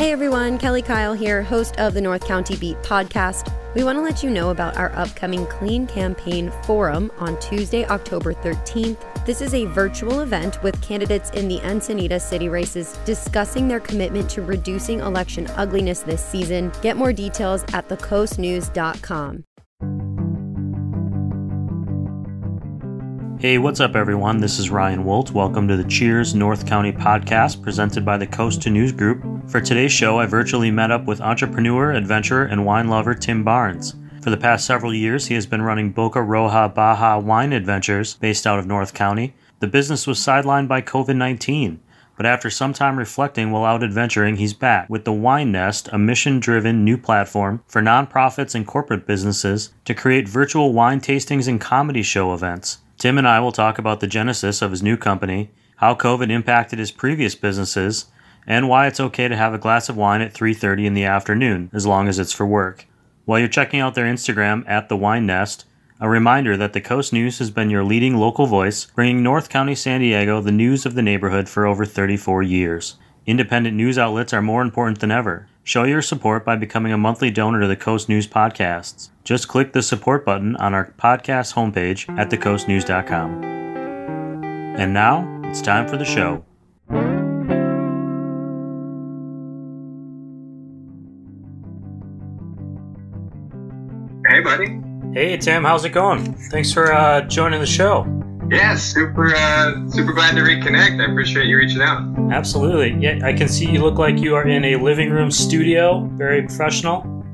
Hey everyone, Kelly Kyle here, host of the North County Beat podcast. We want to let you know about our upcoming Clean Campaign Forum on Tuesday, October 13th. This is a virtual event with candidates in the Encinitas city races discussing their commitment to reducing election ugliness this season. Get more details at thecoastnews.com. Hey, what's up, everyone? This is Ryan Woldt. Welcome to the Cheers North County podcast presented by the Coast to News Group. For today's show, I virtually met up with entrepreneur, adventurer, and wine lover Tim Barnes. For the past several years, he has been running Boca Roja Baja Wine Adventures based out of North County. The business was sidelined by COVID 19, but after some time reflecting while out adventuring, he's back with the Wine Nest, a mission driven new platform for nonprofits and corporate businesses to create virtual wine tastings and comedy show events. Tim and I will talk about the genesis of his new company, how COVID impacted his previous businesses, and why it's okay to have a glass of wine at 3:30 in the afternoon as long as it's for work. While you're checking out their Instagram at the Wine Nest, a reminder that the Coast News has been your leading local voice, bringing North County San Diego the news of the neighborhood for over 34 years. Independent news outlets are more important than ever. Show your support by becoming a monthly donor to the Coast News podcasts. Just click the support button on our podcast homepage at thecoastnews.com. And now, it's time for the show. Hey, buddy. Hey, Tim, how's it going? Thanks for uh, joining the show. Yeah, super, uh, super glad to reconnect. I appreciate you reaching out. Absolutely. Yeah, I can see you look like you are in a living room studio, very professional.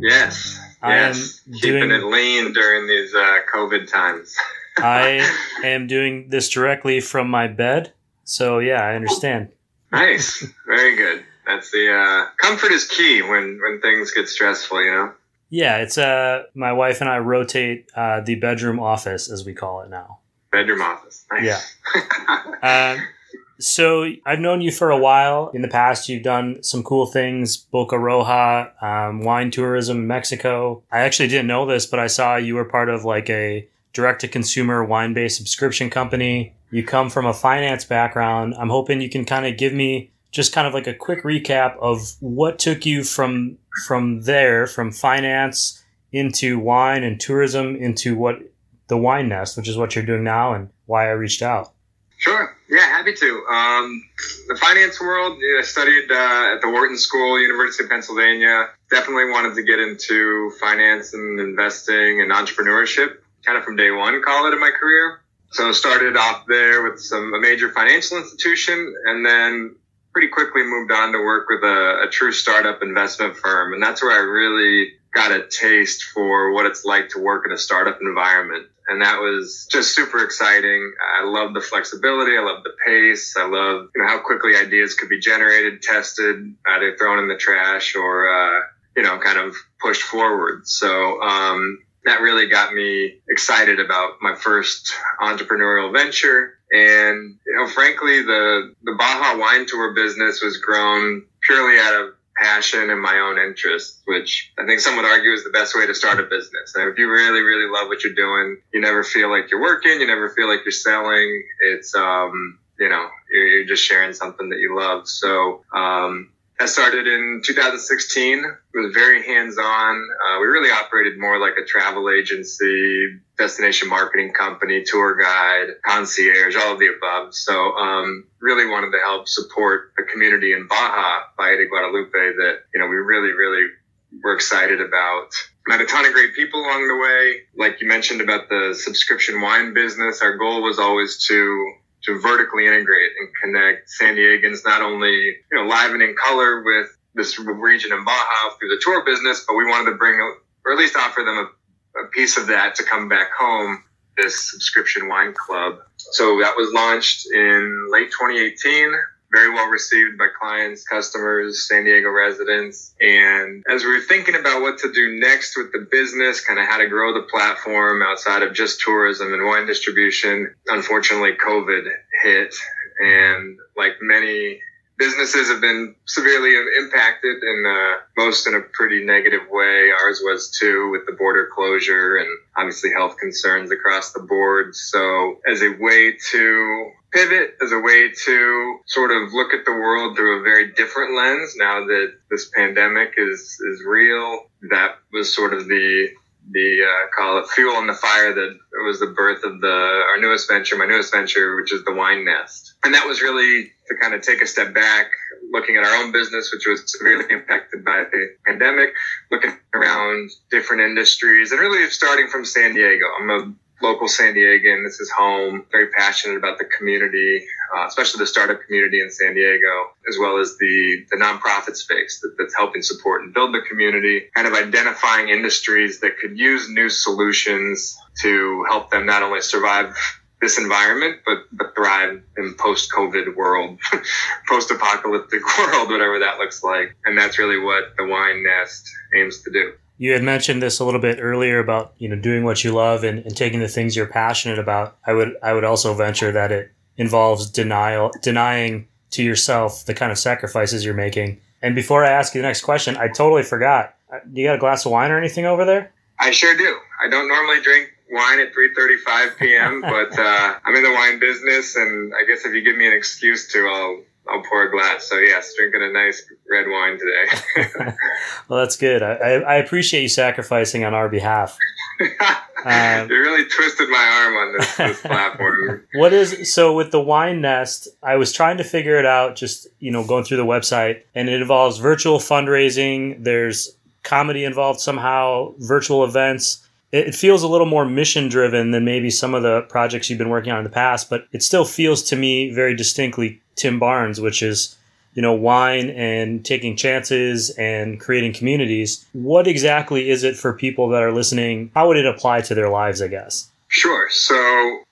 Yes, I yes. Keeping doing- it lean during these uh, COVID times. I am doing this directly from my bed, so yeah, I understand. nice, very good. That's the uh, comfort is key when when things get stressful. You know. Yeah, it's uh, my wife and I rotate uh, the bedroom office, as we call it now. Bedroom office. Nice. Uh, so I've known you for a while. In the past, you've done some cool things: Boca Roja, um, wine tourism Mexico. I actually didn't know this, but I saw you were part of like a direct-to-consumer wine-based subscription company. You come from a finance background. I'm hoping you can kind of give me just kind of like a quick recap of what took you from from there, from finance into wine and tourism into what the wine nest, which is what you're doing now, and why I reached out. Sure. Yeah, happy to. Um, the finance world, you know, I studied uh, at the Wharton School, University of Pennsylvania. Definitely wanted to get into finance and investing and entrepreneurship, kind of from day one, call it in my career. So started off there with some a major financial institution, and then pretty quickly moved on to work with a, a true startup investment firm, and that's where I really got a taste for what it's like to work in a startup environment and that was just super exciting. I love the flexibility. I love the pace. I love you know how quickly ideas could be generated, tested, either thrown in the trash or uh, you know kind of pushed forward. So um, that really got me excited about my first entrepreneurial venture. And you know, frankly, the the Baja wine tour business was grown purely out of passion and my own interest, which I think some would argue is the best way to start a business. And if you really, really love what you're doing, you never feel like you're working, you never feel like you're selling. It's, um, you know, you're, you're just sharing something that you love. So, um, I started in 2016. It was very hands-on. Uh, we really operated more like a travel agency, destination marketing company, tour guide, concierge, all of the above. So, um, really wanted to help support the community in Baja, Valle de Guadalupe, that you know we really, really were excited about. Met a ton of great people along the way. Like you mentioned about the subscription wine business, our goal was always to to vertically integrate and connect San Diegans not only you know live and in color with this region in Baja through the tour business, but we wanted to bring or at least offer them a, a piece of that to come back home. This subscription wine club. So that was launched in late 2018. Very well received by clients, customers, San Diego residents. And as we were thinking about what to do next with the business, kind of how to grow the platform outside of just tourism and wine distribution, unfortunately, COVID hit. And like many businesses have been severely impacted and uh, most in a pretty negative way. Ours was too with the border closure and obviously health concerns across the board. So as a way to pivot as a way to sort of look at the world through a very different lens now that this pandemic is is real. That was sort of the the uh, call it fuel in the fire that was the birth of the our newest venture, my newest venture, which is the Wine Nest, and that was really to kind of take a step back, looking at our own business, which was severely impacted by the pandemic, looking around different industries, and really starting from San Diego. I'm a local San Diegan. This is home. Very passionate about the community, uh, especially the startup community in San Diego, as well as the the nonprofit space that, that's helping support and build the community. Kind of identifying industries that could use new solutions to help them not only survive this environment, but but thrive in post-COVID world, post-apocalyptic world, whatever that looks like. And that's really what the Wine Nest aims to do. You had mentioned this a little bit earlier about you know doing what you love and, and taking the things you're passionate about. I would I would also venture that it involves denial, denying to yourself the kind of sacrifices you're making. And before I ask you the next question, I totally forgot. Uh, you got a glass of wine or anything over there? I sure do. I don't normally drink wine at 3:35 p.m., but uh, I'm in the wine business, and I guess if you give me an excuse to, I'll I'll pour a glass. So yes, drinking a nice red wine today. well, that's good. I, I appreciate you sacrificing on our behalf. um, you really twisted my arm on this, this platform. what is so with the wine nest? I was trying to figure it out. Just you know, going through the website, and it involves virtual fundraising. There's comedy involved somehow, virtual events it feels a little more mission driven than maybe some of the projects you've been working on in the past, but it still feels to me very distinctly Tim Barnes, which is, you know, wine and taking chances and creating communities. What exactly is it for people that are listening? How would it apply to their lives, I guess? Sure. So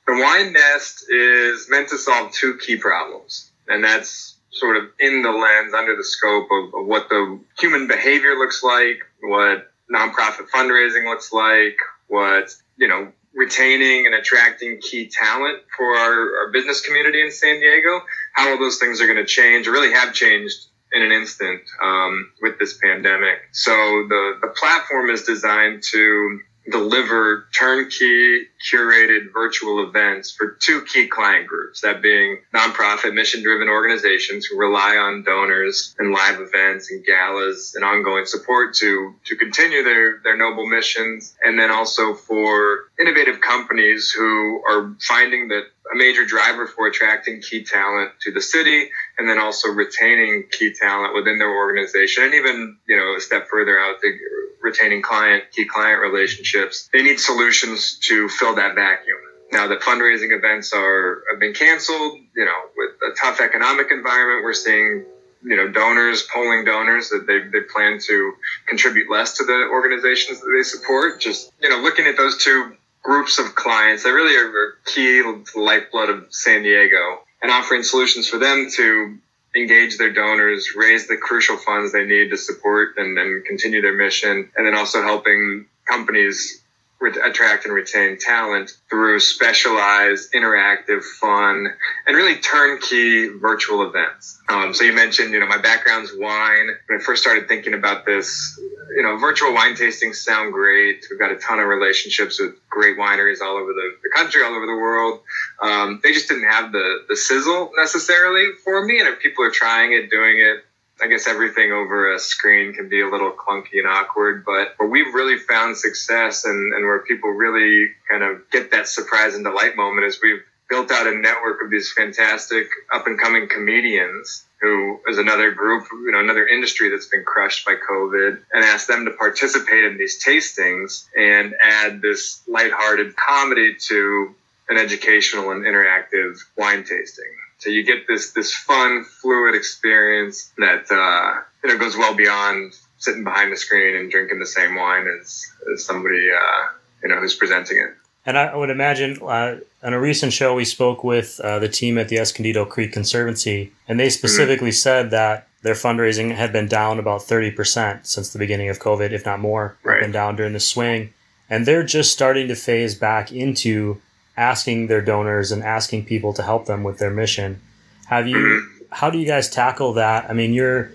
the wine nest is meant to solve two key problems, and that's sort of in the lens, under the scope of, of what the human behavior looks like, what nonprofit fundraising looks like, what, you know, retaining and attracting key talent for our, our business community in San Diego, how all those things are going to change or really have changed in an instant um, with this pandemic. So the, the platform is designed to deliver turnkey curated virtual events for two key client groups that being nonprofit mission driven organizations who rely on donors and live events and galas and ongoing support to to continue their their noble missions and then also for innovative companies who are finding that a major driver for attracting key talent to the city and then also retaining key talent within their organization and even you know a step further out to retaining client, key client relationships. They need solutions to fill that vacuum. Now that fundraising events are have been canceled, you know, with a tough economic environment, we're seeing you know donors polling donors that they, they plan to contribute less to the organizations that they support just you know looking at those two groups of clients that really are, key lifeblood of san diego and offering solutions for them to engage their donors, raise the crucial funds they need to support and, and continue their mission, and then also helping companies re- attract and retain talent through specialized, interactive, fun, and really turnkey virtual events. Um, so you mentioned, you know, my background's wine. When I first started thinking about this, you know, virtual wine tastings sound great. We've got a ton of relationships with great wineries all over the, the country, all over the world. Um, they just didn't have the, the sizzle necessarily for me. And if people are trying it, doing it, I guess everything over a screen can be a little clunky and awkward, but where we've really found success and, and where people really kind of get that surprise and delight moment is we've built out a network of these fantastic up and coming comedians who is another group, you know, another industry that's been crushed by COVID, and asked them to participate in these tastings and add this lighthearted comedy to an educational and interactive wine tasting. So you get this this fun, fluid experience that uh, you know goes well beyond sitting behind the screen and drinking the same wine as, as somebody uh, you know who's presenting it. And I would imagine uh, on a recent show, we spoke with uh, the team at the Escondido Creek Conservancy, and they specifically mm-hmm. said that their fundraising had been down about 30% since the beginning of COVID, if not more. Right. Been down during the swing. And they're just starting to phase back into asking their donors and asking people to help them with their mission. Have you, mm-hmm. how do you guys tackle that? I mean, you're,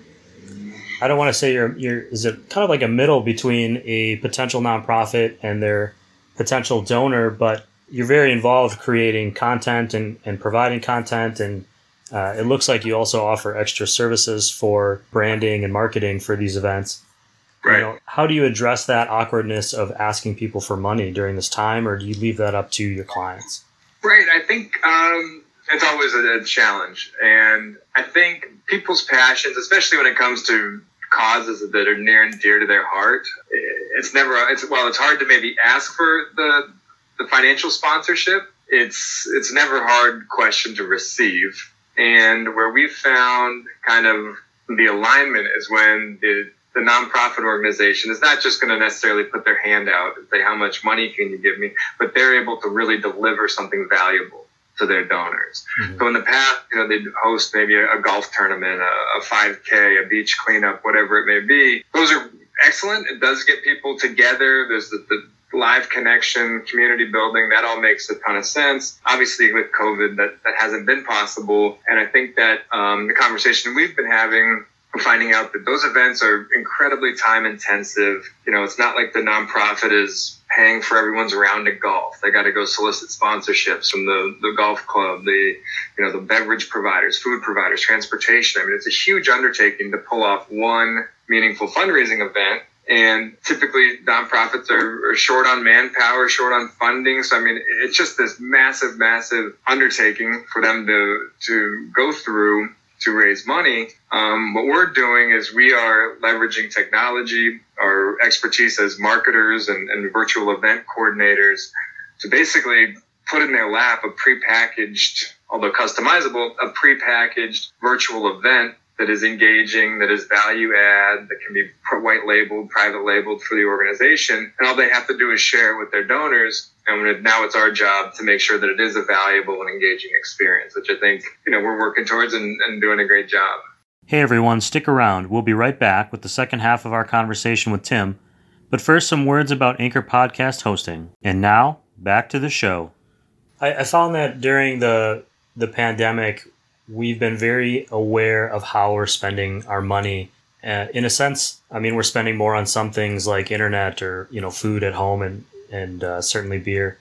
I don't want to say you're, you're, is it kind of like a middle between a potential nonprofit and their potential donor, but you're very involved creating content and, and providing content and uh, it looks like you also offer extra services for branding and marketing for these events. Right. You know, how do you address that awkwardness of asking people for money during this time, or do you leave that up to your clients? Right. I think um, it's always a, a challenge, and I think people's passions, especially when it comes to causes that are near and dear to their heart, it's never. It's well, it's hard to maybe ask for the the financial sponsorship. It's it's never hard question to receive, and where we've found kind of the alignment is when the the nonprofit organization is not just going to necessarily put their hand out and say how much money can you give me, but they're able to really deliver something valuable to their donors. Mm-hmm. So in the past, you know, they'd host maybe a, a golf tournament, a, a 5K, a beach cleanup, whatever it may be. Those are excellent. It does get people together. There's the, the live connection, community building. That all makes a ton of sense. Obviously, with COVID, that, that hasn't been possible. And I think that um, the conversation we've been having finding out that those events are incredibly time intensive. You know, it's not like the nonprofit is paying for everyone's round of golf. They got to go solicit sponsorships from the, the golf club, the, you know, the beverage providers, food providers, transportation. I mean, it's a huge undertaking to pull off one meaningful fundraising event. And typically nonprofits are, are short on manpower, short on funding. So, I mean, it's just this massive, massive undertaking for them to, to go through to raise money. Um, what we're doing is we are leveraging technology, our expertise as marketers and, and virtual event coordinators to basically put in their lap a prepackaged, although customizable, a prepackaged virtual event that is engaging, that is value add, that can be white labeled, private labeled for the organization. And all they have to do is share it with their donors and now it's our job to make sure that it is a valuable and engaging experience, which I think, you know, we're working towards and, and doing a great job. Hey everyone, stick around. We'll be right back with the second half of our conversation with Tim. But first, some words about Anchor Podcast hosting. And now, back to the show. I, I found that during the the pandemic, we've been very aware of how we're spending our money. Uh, in a sense, I mean, we're spending more on some things like internet or you know food at home and and uh, certainly beer.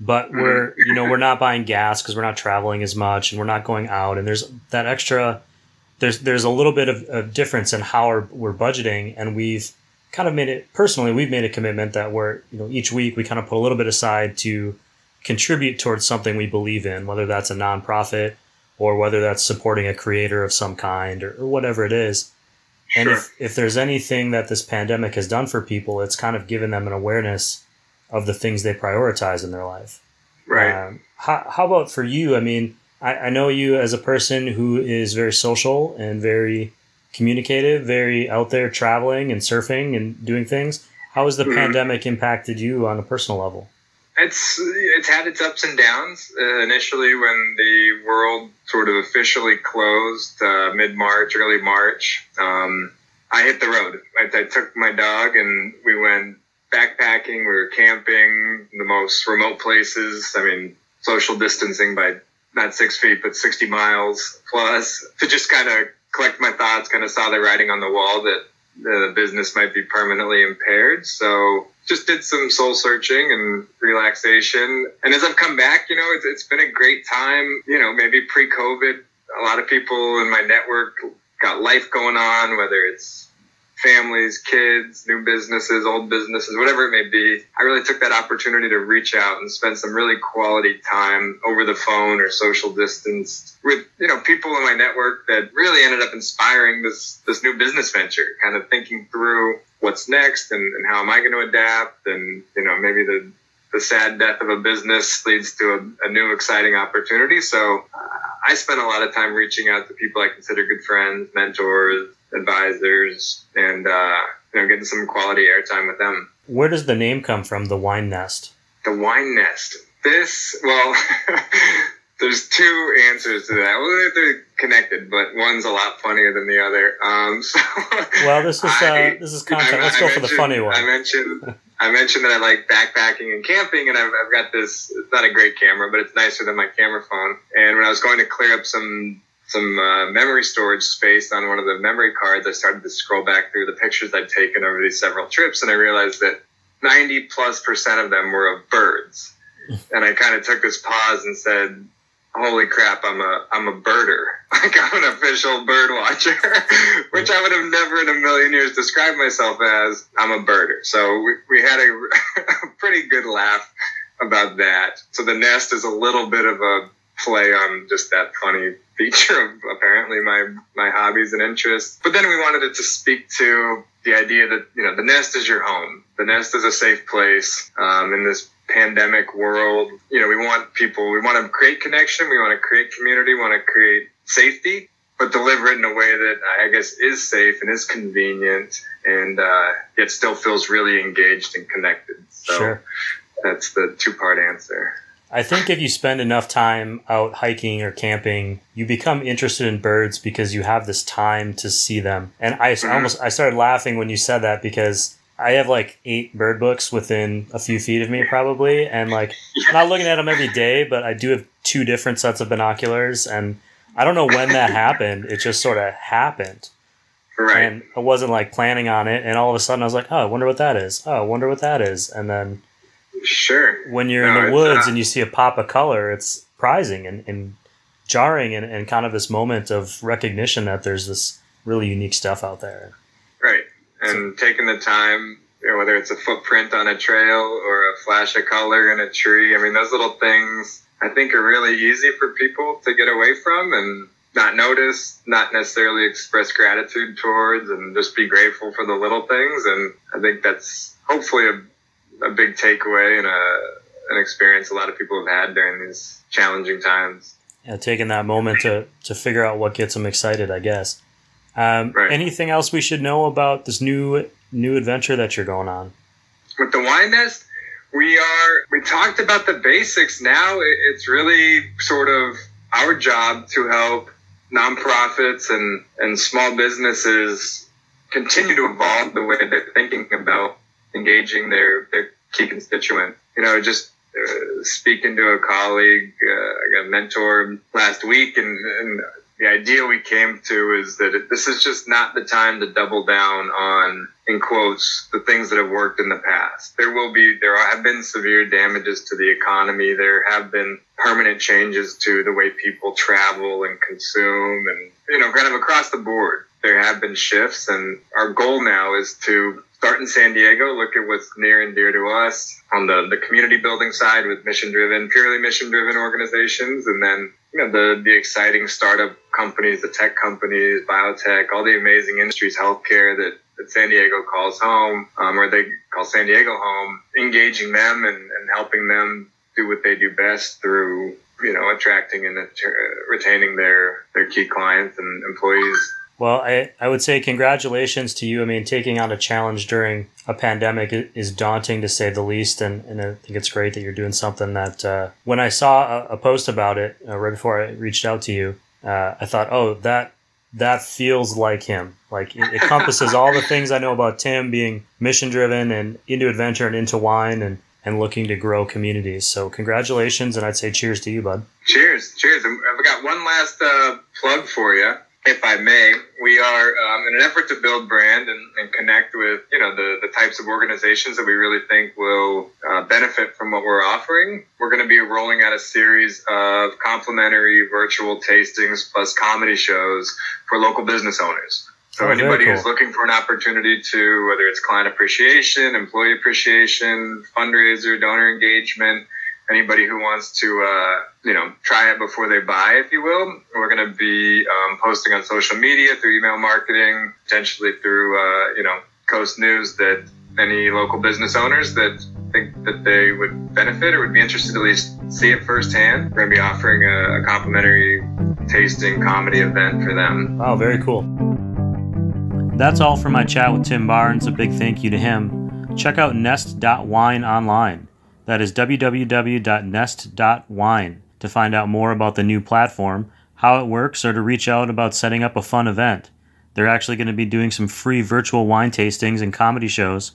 But mm-hmm. we're you know we're not buying gas because we're not traveling as much and we're not going out and there's that extra there's there's a little bit of, of difference in how we're, we're budgeting and we've kind of made it personally we've made a commitment that we're you know each week we kind of put a little bit aside to contribute towards something we believe in whether that's a nonprofit or whether that's supporting a creator of some kind or, or whatever it is and if, if there's anything that this pandemic has done for people it's kind of given them an awareness of the things they prioritize in their life. Right. Um, how, how about for you? I mean, I, I know you as a person who is very social and very communicative, very out there traveling and surfing and doing things. How has the mm-hmm. pandemic impacted you on a personal level? It's it's had its ups and downs. Uh, initially, when the world sort of officially closed uh, mid March, early March, um, I hit the road. I, I, took my dog and we went backpacking, we were camping, the most remote places. I mean, social distancing by not six feet, but 60 miles plus to just kind of collect my thoughts, kind of saw the writing on the wall that the business might be permanently impaired. So just did some soul searching and relaxation. And as I've come back, you know, it's, it's been a great time. You know, maybe pre COVID, a lot of people in my network got life going on, whether it's families, kids, new businesses, old businesses, whatever it may be. I really took that opportunity to reach out and spend some really quality time over the phone or social distance with, you know, people in my network that really ended up inspiring this, this new business venture, kind of thinking through what's next and, and how am I going to adapt and, you know, maybe the, the sad death of a business leads to a, a new exciting opportunity. So uh, I spent a lot of time reaching out to people I consider good friends, mentors, advisors, and uh, you know, getting some quality airtime with them. Where does the name come from? The Wine Nest. The Wine Nest. This well. there's two answers to that. Well, they're connected, but one's a lot funnier than the other. Um, so well, this is uh, I, this is content. I, Let's I go for the funny one. I mentioned I mentioned that I like backpacking and camping, and I've, I've got this. It's not a great camera, but it's nicer than my camera phone. And when I was going to clear up some some uh, memory storage space on one of the memory cards, I started to scroll back through the pictures I'd taken over these several trips, and I realized that 90 plus percent of them were of birds. and I kind of took this pause and said, "Holy crap, I'm a I'm a birder. Like I'm an official bird watcher, which I would have never in a million years described myself as. I'm a birder." So we, we had a, a pretty good laugh about that. So the nest is a little bit of a play on just that funny feature of apparently my my hobbies and interests. But then we wanted it to speak to the idea that you know the nest is your home. The nest is a safe place um, in this pandemic world. You know, we want people. We want to create connection. We want to create community. We want to create safety, but deliver it in a way that I guess is safe and is convenient, and uh, yet still feels really engaged and connected. So Sure. that's the two part answer. I think if you spend enough time out hiking or camping, you become interested in birds because you have this time to see them. And I Mhm. almost I started laughing when you said that because I have like eight bird books within a few feet of me probably, and like I'm not looking at them every day, but I do have two different sets of binoculars, and I don't know when that happened. It just sort of happened, Right. and I wasn't like planning on it. And all of a sudden, I was like, "Oh, I wonder what that is. Oh, I wonder what that is." And then sure. when you're No, in the woods uh, and you see a pop of color, it's prizing and, and jarring and, and kind of this moment of recognition that there's this really unique stuff out there. And taking the time, you know, whether it's a footprint on a trail or a flash of color in a tree, I mean, those little things I think are really easy for people to get away from and not notice, not necessarily express gratitude towards, and just be grateful for the little things. And I think that's hopefully a, a big takeaway and a, an experience a lot of people have had during these challenging times. Yeah, taking that moment to, to figure out what gets them excited, I guess. Um, Right. Anything else we should know about this new new adventure that you're going on? with the wine nest we are we talked about the basics now it's really sort of our job to help nonprofits and and small businesses continue to evolve the way they're thinking about engaging their their key constituent you know just uh, speaking to a colleague uh, a mentor last week and, and the idea we came to is that it, this is just not the time to double down on, in quotes, the things that have worked in the past. There will be, there have been severe damages to the economy. There have been permanent changes to the way people travel and consume and, you know, kind of across the board. There have been shifts and our goal now is to start in San Diego, look at what's near and dear to us on the, the community building side with mission driven, purely mission driven organizations. And then, you know, the, the exciting startup companies, the tech companies, biotech, all the amazing industries, healthcare that, that San Diego calls home, um, or they call San Diego home, engaging them and, and helping them do what they do best through, you know, attracting and retaining their, their key clients and employees. Well, I, I would say congratulations to you. I mean, taking on a challenge during a pandemic is daunting to say the least, and, and I think it's great that you're doing something that. Uh, when I saw a, a post about it uh, right before I reached out to you, uh, I thought, oh, that that feels like him. Like it encompasses all the things I know about Tim being mission driven and into adventure and into wine and and looking to grow communities. So congratulations, and I'd say cheers to you, bud. Cheers, cheers. I've got one last uh, plug for you, if I may. We are um, in an effort to build brand and, and connect with, you know, the, the types of organizations that we really think will uh, benefit from what we're offering. We're going to be rolling out a series of complimentary virtual tastings plus comedy shows for local business owners. So Oh, anybody cool. who's looking for an opportunity to, whether it's client appreciation, employee appreciation, fundraiser, donor engagement, anybody who wants to, uh, you know, try it before they buy, if you will. We're going to be um, posting on social media through email marketing, potentially through, uh, you know, Coast News that any local business owners that think that they would benefit or would be interested to at least see it firsthand. We're going to be offering a, a complimentary tasting comedy event for them. Wow, very cool. That's all for my chat with Tim Barnes. A big thank you to him. Check out nest.wine online. That is www.nest.wine to find out more about the new platform, how it works, or to reach out about setting up a fun event. They're actually going to be doing some free virtual wine tastings and comedy shows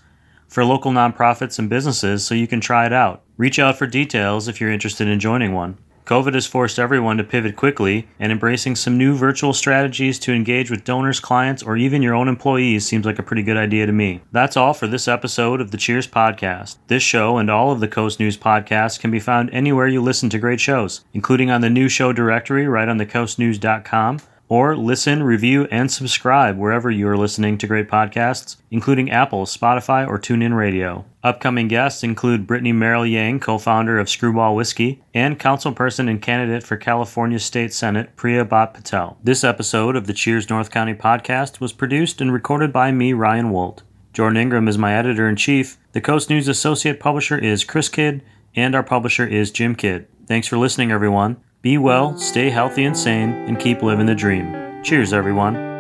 for local nonprofits and businesses so you can try it out. Reach out for details if you're interested in joining one. COVID has forced everyone to pivot quickly, and embracing some new virtual strategies to engage with donors, clients, or even your own employees seems like a pretty good idea to me. That's all for this episode of the Cheers Podcast. This show and all of the Coast News podcasts can be found anywhere you listen to great shows, including on the new show directory right on thecoastnews.com or listen, review, and subscribe wherever you are listening to great podcasts, including Apple, Spotify, or TuneIn Radio. Upcoming guests include Brittany Merrill Yang, co founder of Screwball Whiskey, and councilperson and candidate for California State Senate, Priya Bhat Patel. This episode of the Cheers North County podcast was produced and recorded by me, Ryan Woldt. Jordan Ingram is my editor in chief. The Coast News associate publisher is Chris Kydd, and our publisher is Jim Kydd. Thanks for listening, everyone. Be well, stay healthy and sane, and keep living the dream. Cheers, everyone.